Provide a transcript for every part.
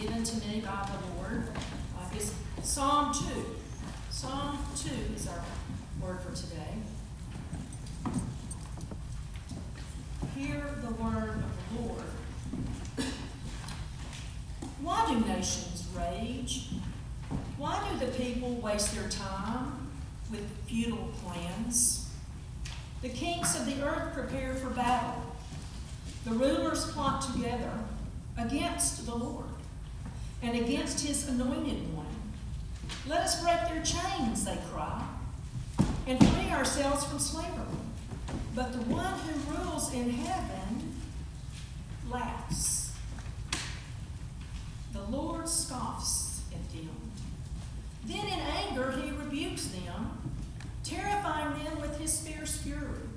given to me by the Lord uh, is Psalm 2. Psalm 2 is our word for today. Hear the word of the Lord. Why do nations rage? Why do the people waste their time with futile plans? The kings of the earth prepare for battle. The rulers plot together against the Lord and against his anointed one. Let us break their chains, they cry, and free ourselves from slavery. But the one who rules in heaven laughs. The Lord scoffs at them. Then in anger he rebukes them, terrifying them with his fierce fury.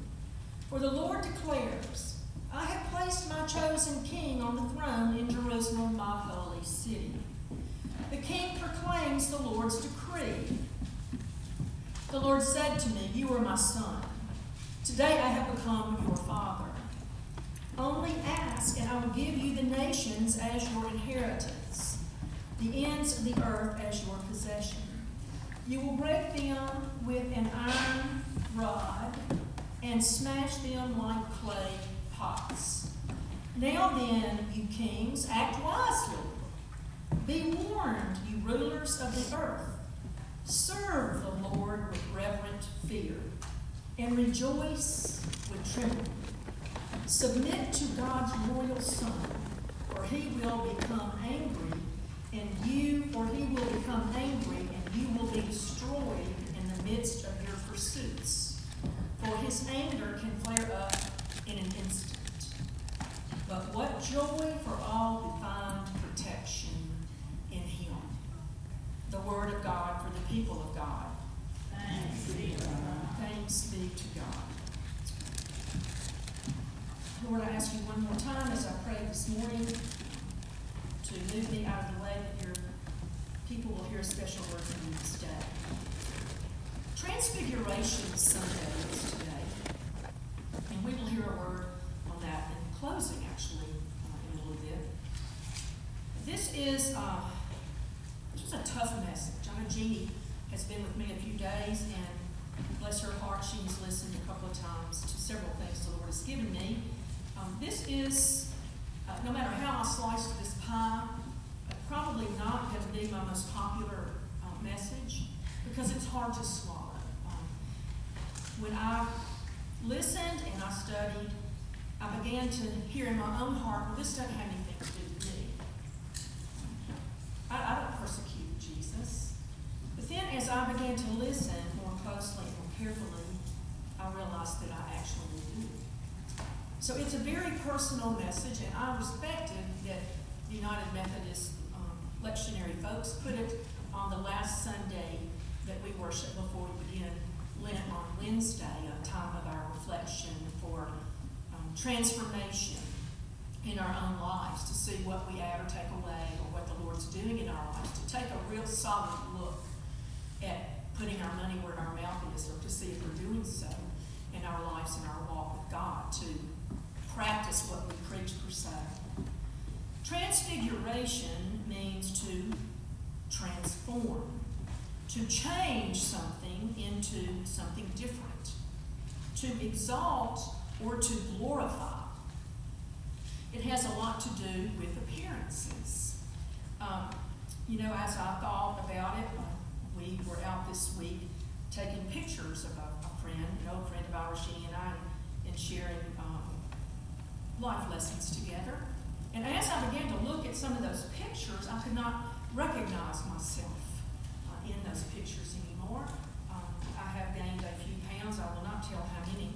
For the Lord declares, I have placed my chosen king on the throne in Jerusalem, my city. The king proclaims the Lord's decree. The Lord said to me, You are my son. Today I have become your father. Only ask, and I will give you the nations as your inheritance, the ends of the earth as your possession. You will break them with an iron rod and smash them like clay pots. Now then, you kings, act wisely. Be warned, you rulers of the earth. Serve the Lord with reverent fear and rejoice with trembling. Submit to God's royal Son, or he will become angry, and you, or he will become angry, and you will be destroyed in the midst of your pursuits. For his anger can flare up in an instant. But what joy for all who find protection in him. The word of God for the people of God. Thanks be to God. Thanks be to God. Lord, I ask you one more time as I pray this morning to move me out of the way that your people will hear a special word from you this day. Transfiguration Sunday is today, and we will hear a word on that in closing, actually, uh, in a little bit. This is uh, a tough message. I know Jeannie has been with me a few days, and bless her heart, she has listened a couple of times to several things the Lord has given me. Um, this is, uh, no matter how I slice this pie, uh, probably not going to be my most popular uh, message because it's hard to swallow. Um, when I listened and I studied, I began to hear in my own heart, well, this doesn't have anything to do with me. I, I don't persecute Jesus. But then as I began to listen more closely more carefully, I realized that I actually do. So it's a very personal message, and I respected that the United Methodist um, lectionary folks put it on the last Sunday that we worship before we begin Lent on Wednesday, a time of our reflection for um, transformation in our own lives to see what we add or take away or what the Lord's doing in our lives, to take a real solid look at putting our money where our mouth is or to see if we're doing so in our lives and our walk with God, to practice what we preach per se. Transfiguration means to transform, to change something into something different, to exalt or to glorify. It has a lot to do with appearances. Um, you know, as I thought about it, we were out this week taking pictures of a, a friend, an old friend of ours, she and I, and sharing um, life lessons together. And as I began to look at some of those pictures, I could not recognize myself uh, in those pictures anymore. Um, I have gained a few pounds, I will not tell how many.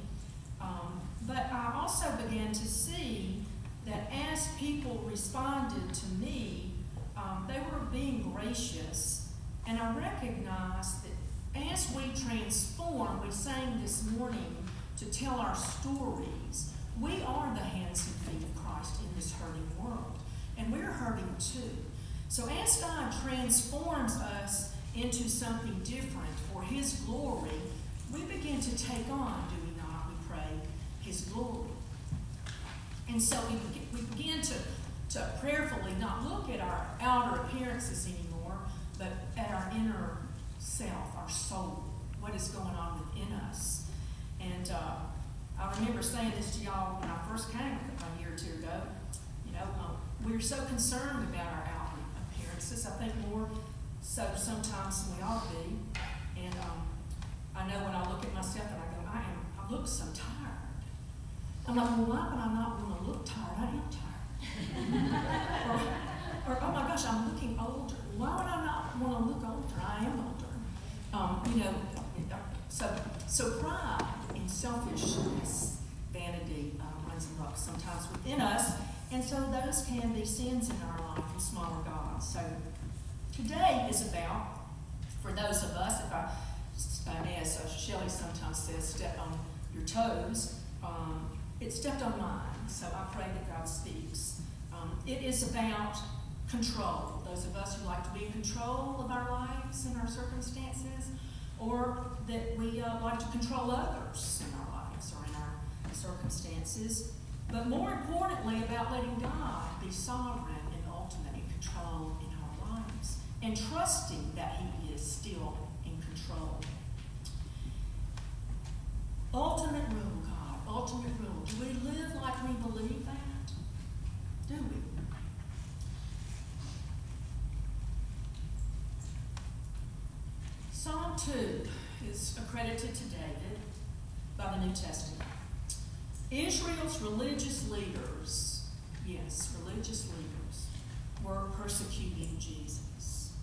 Um, but I also began to see that as people responded to me, um, they were being gracious, and I recognize that as we transform, we sang this morning to tell our stories. We are the hands and feet of Christ in this hurting world, and we're hurting too. So as God transforms us into something different for His glory, we begin to take on, do we not? We pray His glory. And so we, we begin to, so prayerfully not look at our outer appearances anymore, but inner self, our soul, what is going on within us. And uh, I remember saying this to y'all when I first came a year or two ago. You know, um, we're so concerned about our outward appearances. I think more so sometimes than we ought to be. And um, I know when I look at myself and I go, I am, I look so tired. I'm like, well, why would I not want to look tired? I am tired. or, or, oh my gosh, I'm looking older. Why would I not want to look older? I am older. Um, you know, so so pride and selfishness, vanity um, runs amok sometimes within us, and so those can be sins in our life and smaller gods. So today is about, for those of us, if I, as uh, Shelley sometimes says, step on your toes, um, it stepped on mine. So I pray that God speaks. Um, it is about control. Those of us who like to be in control of our lives and our circumstances, or that we uh, like to control others in our lives or in our circumstances. But more importantly, about letting God be sovereign and ultimate in control in our lives and trusting that He is still in control. Ultimate rule, God, ultimate rule. Do we live like we believe that? Do we? Psalm 2 is accredited to David by the New Testament. Israel's religious leaders, yes, religious leaders, were persecuting Jesus.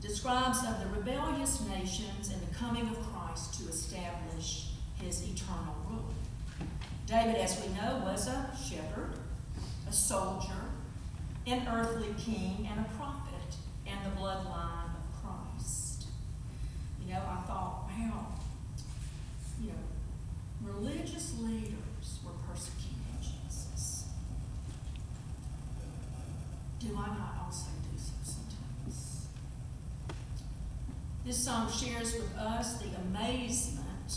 Describes of the rebellious nations and the coming of Christ to establish his eternal rule. David, as we know, was a shepherd, a soldier, an earthly king, and a prophet, and the bloodline I thought, wow, you know, religious leaders were persecuting Jesus. Do I not also do so sometimes? This song shares with us the amazement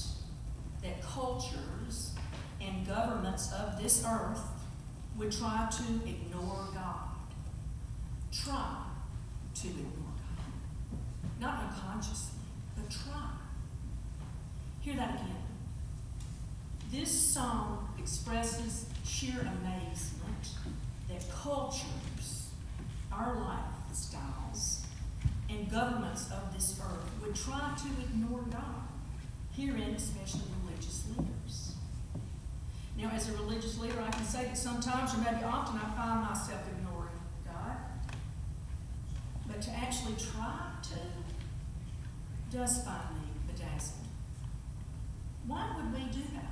that cultures and governments of this earth would try to ignore God. Try to ignore God. Not unconsciously, try. Hear that again. This song expresses sheer amazement that cultures, our lifestyles, and governments of this earth would try to ignore God. Herein, especially religious leaders. Now, as a religious leader, I can say that sometimes, or maybe often, I find myself ignoring God. But to actually try to does me bedazzled. Why would we do that?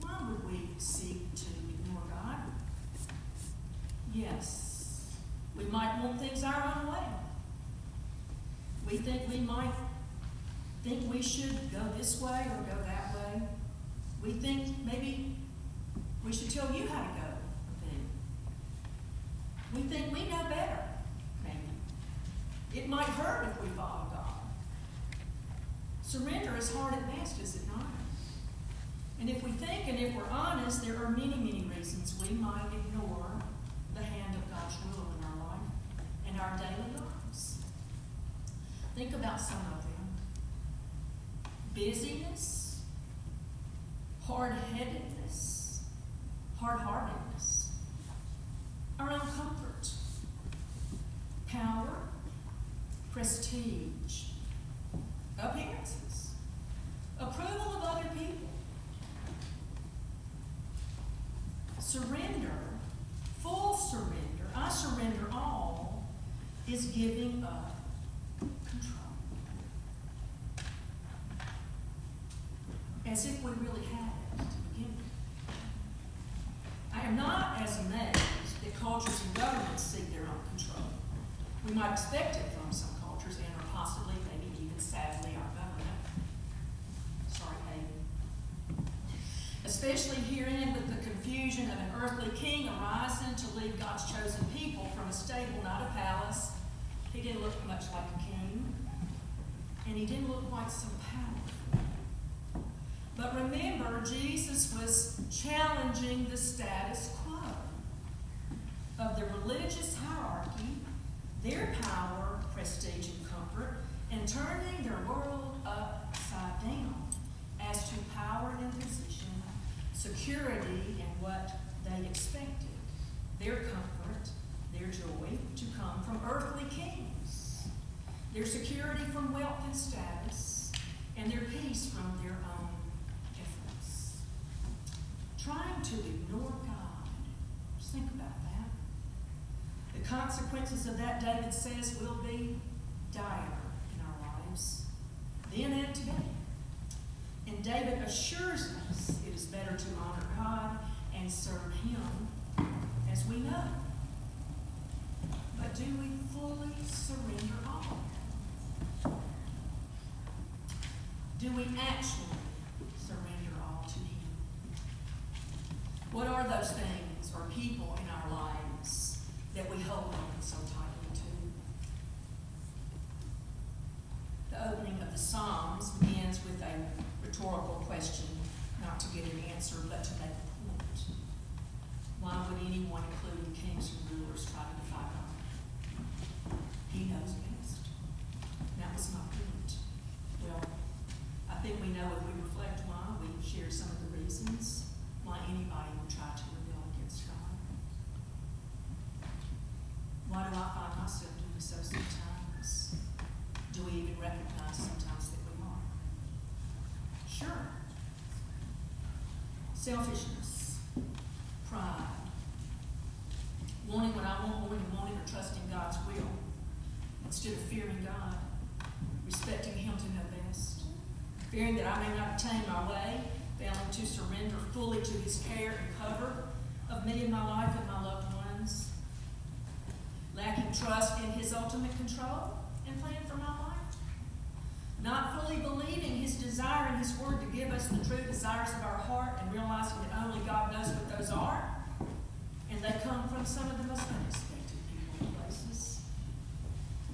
Why would we seek to ignore God? Yes, we might want things our own way. We think we might think we should go this way or go that way. We think maybe we should tell you how to go. We think we know better. It might hurt if we follow God. Surrender is hard at best, is it not? And if we think and if we're honest, there are many, many reasons we might ignore the hand of God's rule in our life and our daily lives. Think about some of them busyness, hard headedness, hard heartedness, our own comfort, power, prestige, appearances, approval of other people, surrender, full surrender, I surrender all, is giving up control. As if we really had it to begin with. I am not as amazed that cultures and governments seek their own control. We might expect it from some cultures and or possibly, maybe even sadly, our government. Sorry, Hayden. Especially herein with the confusion of an earthly king arising to lead God's chosen people from a stable, not a palace. He didn't look much like a king, and he didn't look quite so powerful. But remember, Jesus was challenging the status quo of the religious hierarchy, their power, prestige, and comfort, and turning their world upside down as to power and position, security, and what they expected. Their comfort, their joy to come from earthly kings, their security from wealth and status, and their peace from their own efforts. Trying to ignore God. Just think about that. The consequences of that, David says, will be dire then and today. And David assures us it is better to honor God and serve Him as we know. But do we fully surrender all? Do we actually surrender all to Him? What are those things or people in our lives that we hold on so tightly to? The opening of the Psalms begins with a rhetorical question, not to get an answer, but to make a point. Why would anyone, including kings and rulers, try to defy God? He knows best. That was my point. Well, I think we know if we reflect why, we share some of the reasons why anybody would try to rebel against God. Why do I find myself doing so sometimes? Do we even recognize sometimes that we are? Sure. Selfishness, pride, wanting what I want more than wanting or trusting God's will. Instead of fearing God, respecting Him to know best, fearing that I may not obtain my way, failing to surrender fully to His care and cover of me and my life and my loved ones, lacking trust in His ultimate control and plan for my life, not fully believing His desire and His word to give us the true desires of our heart and realizing that only God knows what those are, and they come from some of the most unexpected people and places.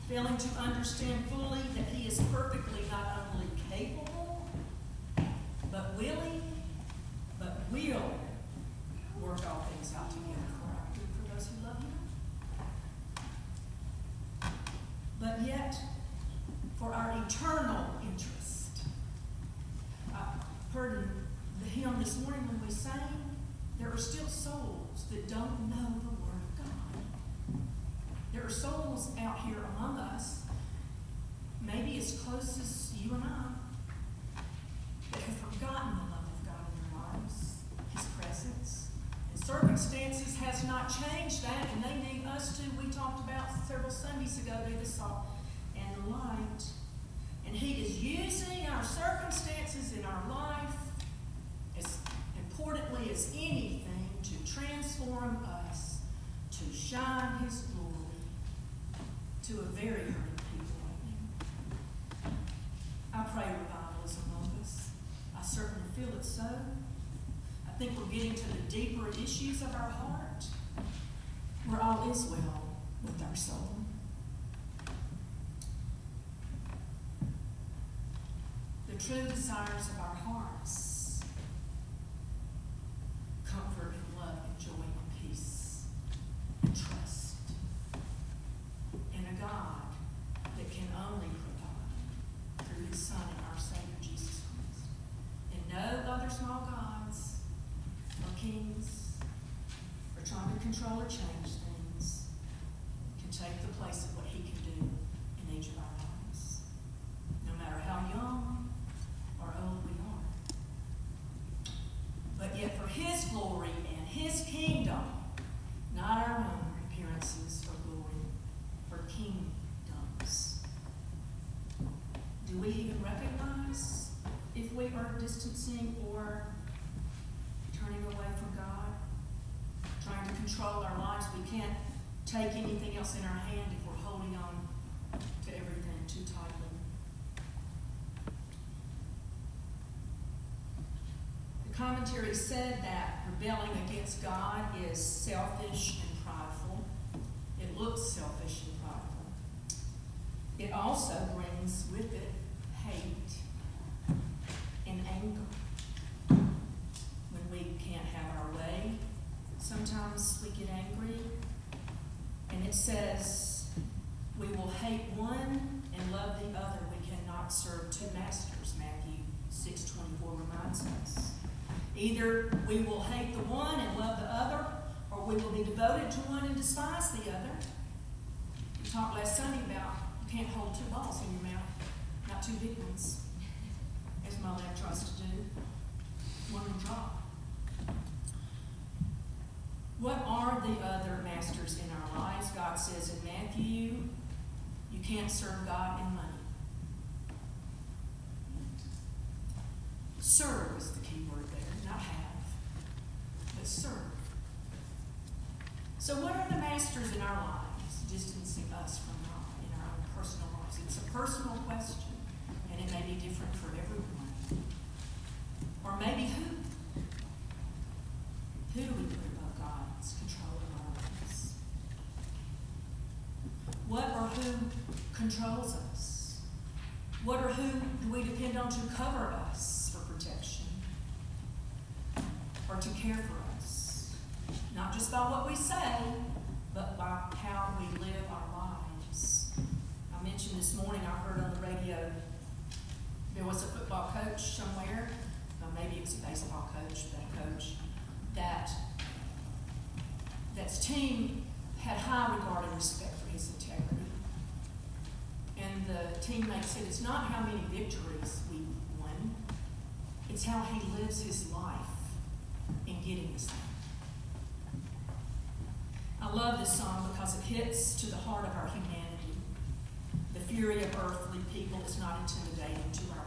Failing to understand fully that He is perfectly not only capable, but willing, but will work all things out together for our good for those who love Him. But yet, for our eternal interest. Uh, I heard the hymn this morning when we sang, there are still souls that don't know the Word of God. There are souls out here among us, maybe as close as you and I, that have forgotten the love of God in their lives, His presence. And circumstances has not changed that, and they need us to, we talked about several Sundays ago, do the salt and the light. And He is using our circumstances in our life as importantly as anything to transform us, to shine His glory to a very hurting people right now. I pray revival is among us. I certainly feel it so. I think we're getting to the deeper issues of our heart, where all is well with our soul. The true desires of our hearts comfort and love and joy and peace and trust in a God that can only provide through His Son and our Savior Jesus Christ. And no other small gods or kings or trying to control or change things can take the place of what He can do in each of our lives, no matter how young or old we are. But yet, for His glory and His kingdom, not our own appearances or glory, for kingdoms. Do we even recognize if we are distancing or turning away from God? Trying to control our lives. We can't take anything else in our hand if we're holding on to everything too tightly. The commentary said that rebelling against God is selfish and prideful. It looks selfish and prideful. It also brings with it hate and anger when we can't have our way. Sometimes we get angry, and it says, We will hate one and love the other. We cannot serve two masters, Matthew 6 24 reminds us. Either we will hate the one and love the other, or we will be devoted to one and despise the other. We talked last Sunday about you can't hold two balls in your mouth not two big ones, as my lab tries to do. One will drop. What are the other masters in our lives? God says in Matthew, you can't serve God and money. Serve is the key word there, not have, but serve. So, what are the masters in our lives distancing us from God in our own personal lives? It's a personal question, it may be different for everyone. Or maybe who? Who do we put above God's control of our lives? What or who controls us? What or who do we depend on to cover us for protection? Or to care for us? Not just by what we say, but by how we live our lives. I mentioned this morning, I heard on the radio, there was a football coach somewhere, or maybe it was a baseball coach, but a coach, that that's team had high regard and respect for his integrity. And the teammate said, it's not how many victories we won, it's how he lives his life in getting us there. I love this song because it hits to the heart of our humanity. The fury of earthly people is not intimidating to our.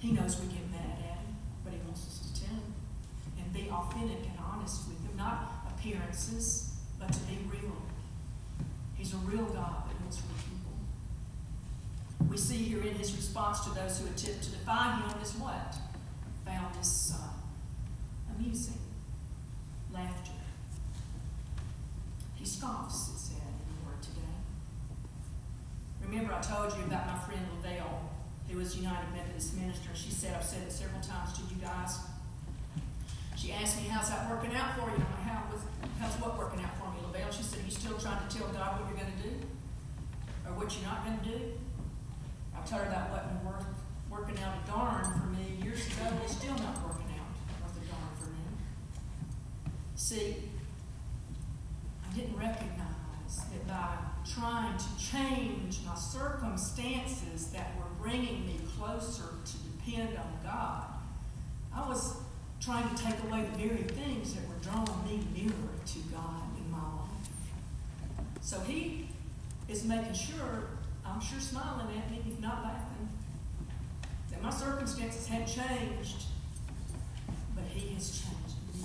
He knows we get mad at him, but he wants us to tell him and be authentic and honest with him, not appearances, but to be real. He's a real God that knows real people. We see here in his response to those who attempt to defy him is what? Found this uh, amusing laughter. He scoffs, it said in the word today. Remember, I told you about my friend Lavelle, who was United Methodist minister. She said, I've said it several times to you guys. She asked me, How's that working out for you? I'm like, How was, How's what working out for me, Lavelle? She said, Are you still trying to tell God what you're going to do? Or what you're not going to do? I told her that wasn't worth working out a darn for me years ago, it's still not working out worth a darn for me. See, I didn't recognize that by trying to change my circumstances that were bringing me closer to depend on God, I was trying to take away the very things that were drawing me nearer to God in my life. So He is making sure, I'm sure smiling at me, if not laughing, that my circumstances had changed, but He has changed me.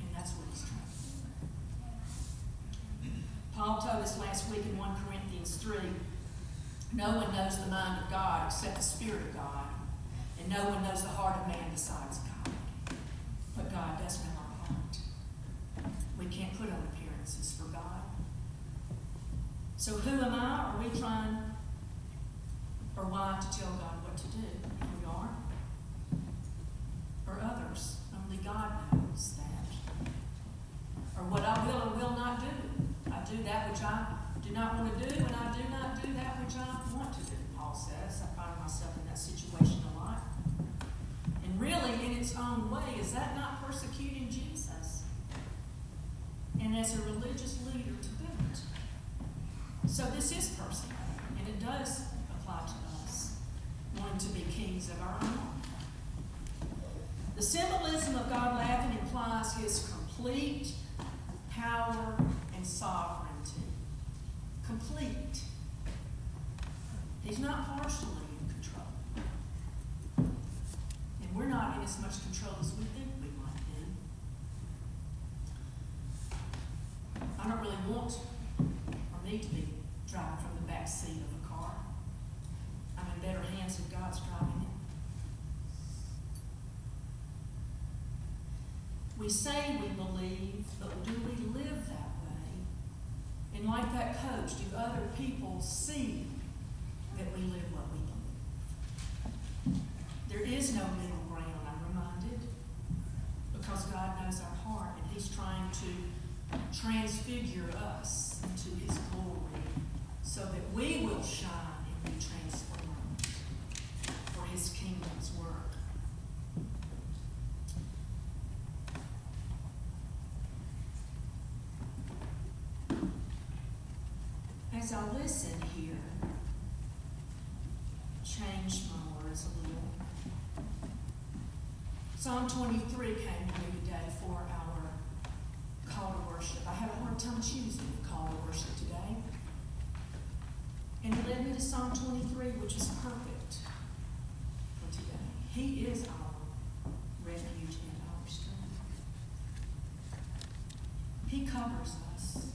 And that's what He's trying to do. Paul told us last week in 1 Corinthians 3 no one knows the mind of God except the Spirit of God. And no one knows the heart of man besides God. But God does know our heart. We can't put on appearances for God. So who am I? Are we trying or why to tell God what to do? We are. Or others. Only God knows that. Or what I will or will not do. I do that which I do not want to do, and I do not do that which I want to do, Paul says. I find myself in that situation a lot. And really, in its own way, is that not persecuting Jesus? And as a religious leader to boot. So this is personal, and it does apply to us, wanting to be kings of our own. The symbolism of God laughing implies his complete power and sovereignty. Complete. He's not partially in control. And we're not in as much control as we think we might be. I don't really want or need to be driving from the back seat of a car. I'm in better hands if God's driving it. We say we believe, but do we live that? And like that coach, do other people see that we live what we believe? There is no middle ground, I'm reminded. because God knows our heart and He's trying to transfigure us into His glory so that we will shine and be transformed for His kingdom's work. As I listen here, change my words a little. Psalm 23 came to me today for our call to worship. I had a hard time choosing the call to worship today. And it led me to Psalm 23, which is perfect for today. He is our refuge and our strength. He covers us.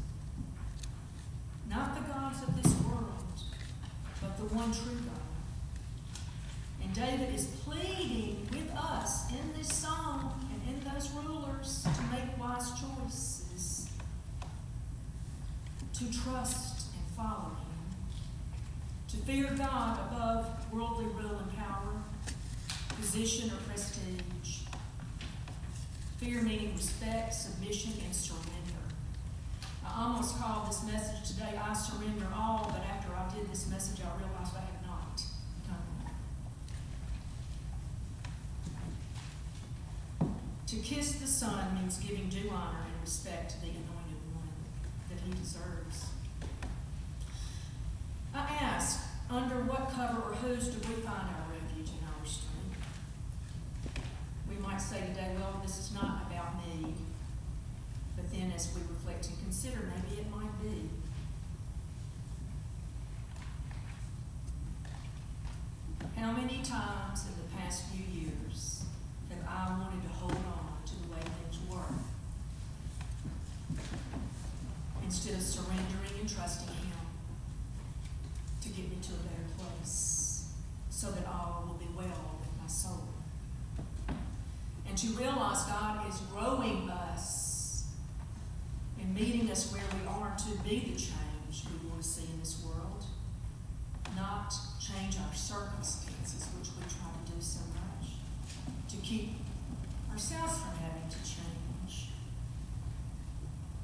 Not the gods of this world, but the one true God. And David is pleading with us in this song and in those rulers to make wise choices, to trust and follow Him, to fear God above worldly rule and power, position or prestige. Fear meaning respect, submission, and surrender. I almost called this message today, I surrender all, but after I did this message, I realized I have not done. To kiss the Son means giving due honor and respect to the anointed one that he deserves. I ask, under what cover or whose do we find our refuge and our strength? We might say today, well, this is not about me. Then as we reflect and consider, maybe it might be. How many times in the past few years have I wanted to hold on to the way things were instead of surrendering and trusting Him to get me to a better place so that all will be well with my soul? And to realize God is growing us meeting us where we are to be the change we want to see in this world, not change our circumstances, which we try to do so much, to keep ourselves from having to change,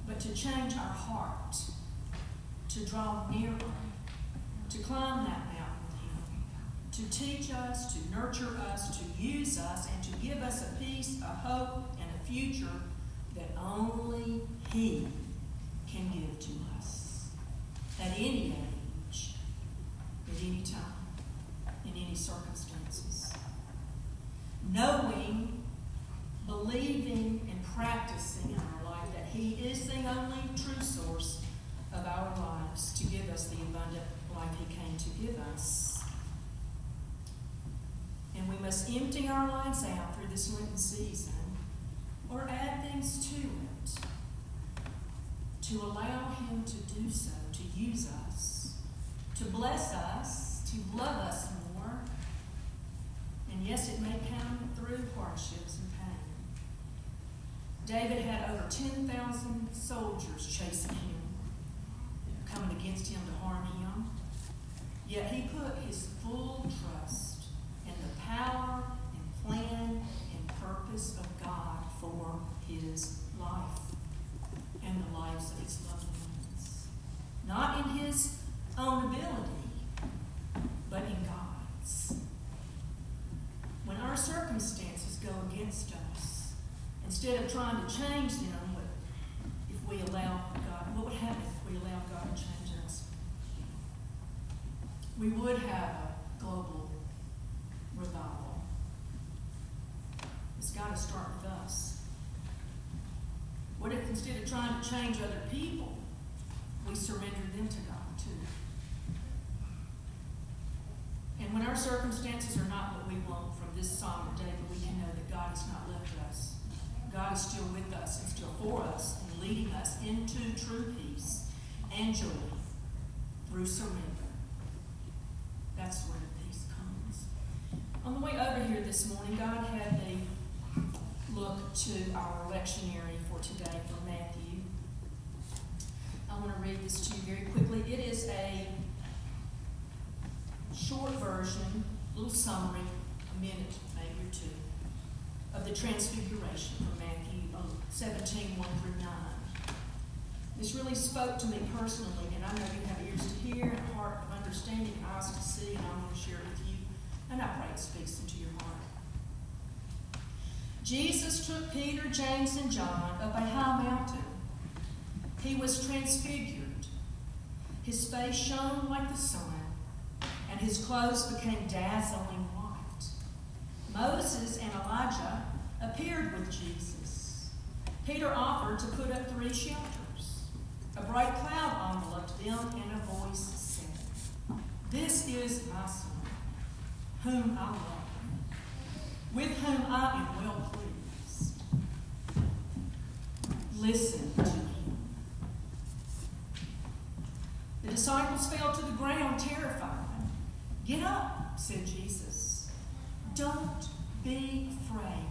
but to change our heart, to draw nearer, to climb that mountain with Him, to teach us, to nurture us, to use us, and to give us a peace, a hope, and a future that only He can give to us at any age, at any time, in any circumstances. Knowing, believing, and practicing in our life that He is the only true source of our lives to give us the abundant life He came to give us. And we must empty our lives out through this Lenten season or add things to it to allow Him to do so, to use us, to bless us, to love us more. And yes, it may come through hardships and pain. David had over 10,000 soldiers chasing him, coming against him to harm him. Yet he put his full trust in the power and plan and purpose of God for his life and the lives of his loved ones. Not in his own ability, but in God's. When our circumstances go against us, instead of trying to change them, if we allow God, what would happen if we allow God to change us? We would have a global revival. It's got to start with us. What if instead of trying to change other people, we surrender them to God too? And when our circumstances are not what we want from this psalm today, but we can know that God has not left us. God is still with us and still for us and leading us into true peace and joy through surrender. That's where the peace comes. On the way over here this morning, God had me look to our lectionary for today for Matthew. I want to read this to you very quickly. It is a short version, a little summary, a minute maybe or two. of the Transfiguration from Matthew uh, 17, 1 through 9. This really spoke to me personally, and I know you have ears to hear and a heart of understanding, eyes to see, and I'm going to share it with you. And I pray it speaks into your heart. Jesus took Peter, James, and John up a high mountain. He was transfigured. His face shone like the sun, and his clothes became dazzling white. Moses and Elijah appeared with Jesus. Peter offered to put up three shelters. A bright cloud enveloped them, and a voice said, This is my son, whom I love, with whom I am well pleased. Listen to him. The disciples fell to the ground terrified. Get up, said Jesus. Don't be afraid.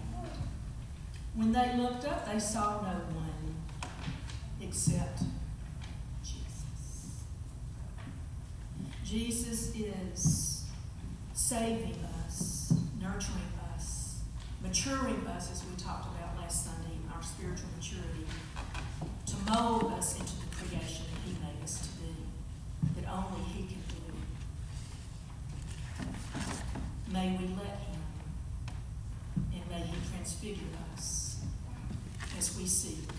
When they looked up, they saw no one except Jesus. Jesus is saving us, nurturing us, maturing us, as we talked about last Sunday, our spiritual maturity to mold us into the creation He made us to be, that only He can do. May we let Him, and may He transfigure us as we seek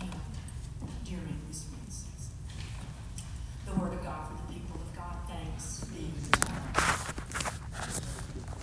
Him during this season. The Word of God